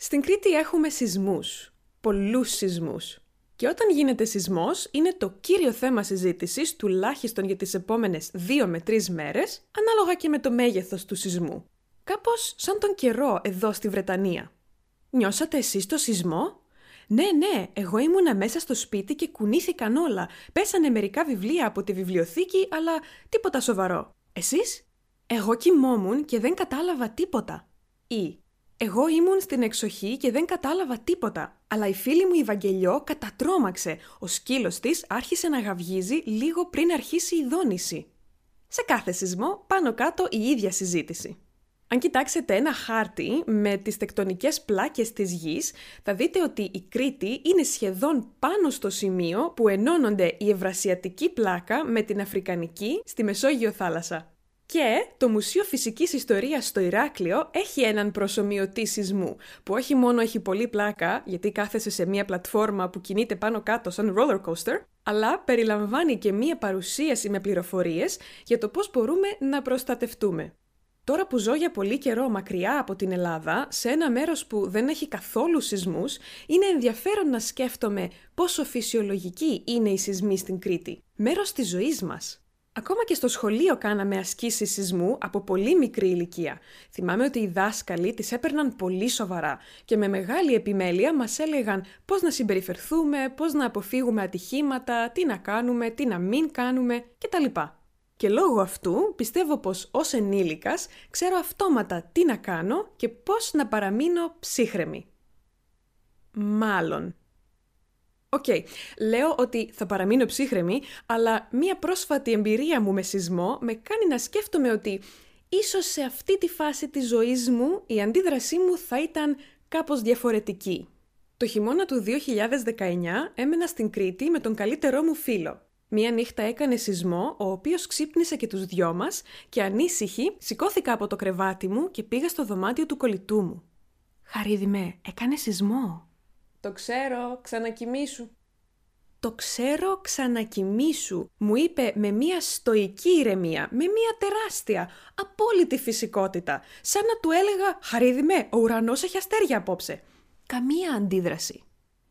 Στην Κρήτη έχουμε σεισμούς. Πολλούς σεισμούς. Και όταν γίνεται σεισμός, είναι το κύριο θέμα συζήτησης, τουλάχιστον για τις επόμενες δύο με τρεις μέρες, ανάλογα και με το μέγεθος του σεισμού. Κάπως σαν τον καιρό εδώ στη Βρετανία. Νιώσατε εσείς το σεισμό; Ναι, ναι, εγώ ήμουνα μέσα στο σπίτι και κουνήθηκαν όλα. Πέσανε μερικά βιβλία από τη βιβλιοθήκη, αλλά τίποτα σοβαρό. Εσείς; Εγώ κοιμόμουν και δεν κατάλαβα τίποτα. Ή εγώ ήμουν στην εξοχή και δεν κατάλαβα τίποτα, αλλά η φίλη μου η Βαγγελιό κατατρώμαξε. Ο σκύλος της άρχισε να γαυγίζει λίγο πριν αρχίσει η δόνηση. Σε κάθε σεισμό, πάνω κάτω η ίδια συζήτηση. Αν κοιτάξετε ένα χάρτη με τις τεκτονικές πλάκες της γης, θα δείτε ότι η Κρήτη είναι σχεδόν πάνω στο σημείο που ενώνονται η Ευρασιατική πλάκα με την Αφρικανική στη Μεσόγειο θάλασσα. Και το Μουσείο Φυσικής Ιστορίας στο Ηράκλειο έχει έναν προσωμιωτή σεισμού, που όχι μόνο έχει πολύ πλάκα, γιατί κάθεσαι σε μια πλατφόρμα που κινείται πάνω κάτω σαν roller coaster, αλλά περιλαμβάνει και μια παρουσίαση με πληροφορίες για το πώς μπορούμε να προστατευτούμε. Τώρα που ζω για πολύ καιρό μακριά από την Ελλάδα, σε ένα μέρος που δεν έχει καθόλου σεισμούς, είναι ενδιαφέρον να σκέφτομαι πόσο φυσιολογική είναι η σεισμοί στην Κρήτη. Μέρος της ζωής μας. Ακόμα και στο σχολείο κάναμε ασκήσεις σεισμού από πολύ μικρή ηλικία. Θυμάμαι ότι οι δάσκαλοι τις έπαιρναν πολύ σοβαρά και με μεγάλη επιμέλεια μας έλεγαν πώς να συμπεριφερθούμε, πώς να αποφύγουμε ατυχήματα, τι να κάνουμε, τι να μην κάνουμε κτλ. Και λόγω αυτού πιστεύω πως ως ενήλικας ξέρω αυτόματα τι να κάνω και πώς να παραμείνω ψύχρεμη. Μάλλον. Οκ, λέω ότι θα παραμείνω ψύχραιμη, αλλά μία πρόσφατη εμπειρία μου με σεισμό με κάνει να σκέφτομαι ότι ίσως σε αυτή τη φάση της ζωής μου η αντίδρασή μου θα ήταν κάπως διαφορετική. Το χειμώνα του 2019 έμενα στην Κρήτη με τον καλύτερό μου φίλο. Μία νύχτα έκανε σεισμό, ο οποίος ξύπνησε και τους δυο μας και ανήσυχη σηκώθηκα από το κρεβάτι μου και πήγα στο δωμάτιο του κολλητού μου. «Χαρίδι με, έκανε σεισμό», το ξέρω, ξανακοιμήσου. Το ξέρω, ξανακοιμήσου, μου είπε με μία στοική ηρεμία, με μία τεράστια, απόλυτη φυσικότητα, σαν να του έλεγα «Χαρίδι με, ο ουρανός έχει αστέρια απόψε». Καμία αντίδραση.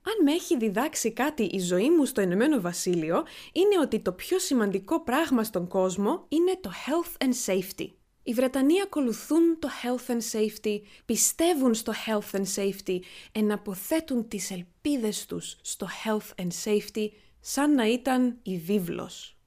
Αν με έχει διδάξει κάτι η ζωή μου στο Ηνωμένο Βασίλειο, είναι ότι το πιο σημαντικό πράγμα στον κόσμο είναι το health and safety. Οι Βρετανοί ακολουθούν το health and safety, πιστεύουν στο health and safety, εναποθέτουν τις ελπίδες τους στο health and safety σαν να ήταν η βίβλος.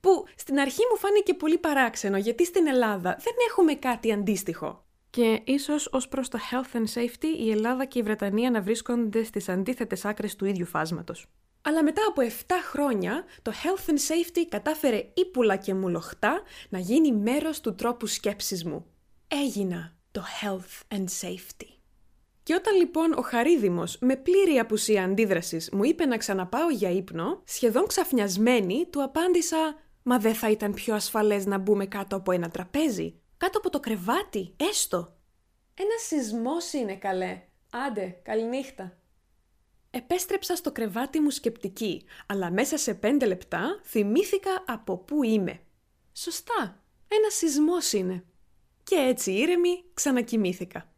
Που στην αρχή μου φάνηκε πολύ παράξενο γιατί στην Ελλάδα δεν έχουμε κάτι αντίστοιχο. Και ίσως ως προς το health and safety η Ελλάδα και η Βρετανία να βρίσκονται στις αντίθετες άκρες του ίδιου φάσματος. Αλλά μετά από 7 χρόνια, το Health and Safety κατάφερε ύπουλα και μουλοχτά να γίνει μέρος του τρόπου σκέψης μου. Έγινα το Health and Safety. Και όταν λοιπόν ο Χαρίδημος με πλήρη απουσία αντίδρασης μου είπε να ξαναπάω για ύπνο, σχεδόν ξαφνιασμένη του απάντησα «Μα δεν θα ήταν πιο ασφαλές να μπούμε κάτω από ένα τραπέζι, κάτω από το κρεβάτι, έστω». «Ένας σεισμός είναι καλέ. Άντε, καληνύχτα». Επέστρεψα στο κρεβάτι μου σκεπτική, αλλά μέσα σε πέντε λεπτά θυμήθηκα από πού είμαι. Σωστά, ένα σεισμός είναι. Και έτσι ήρεμη ξανακοιμήθηκα.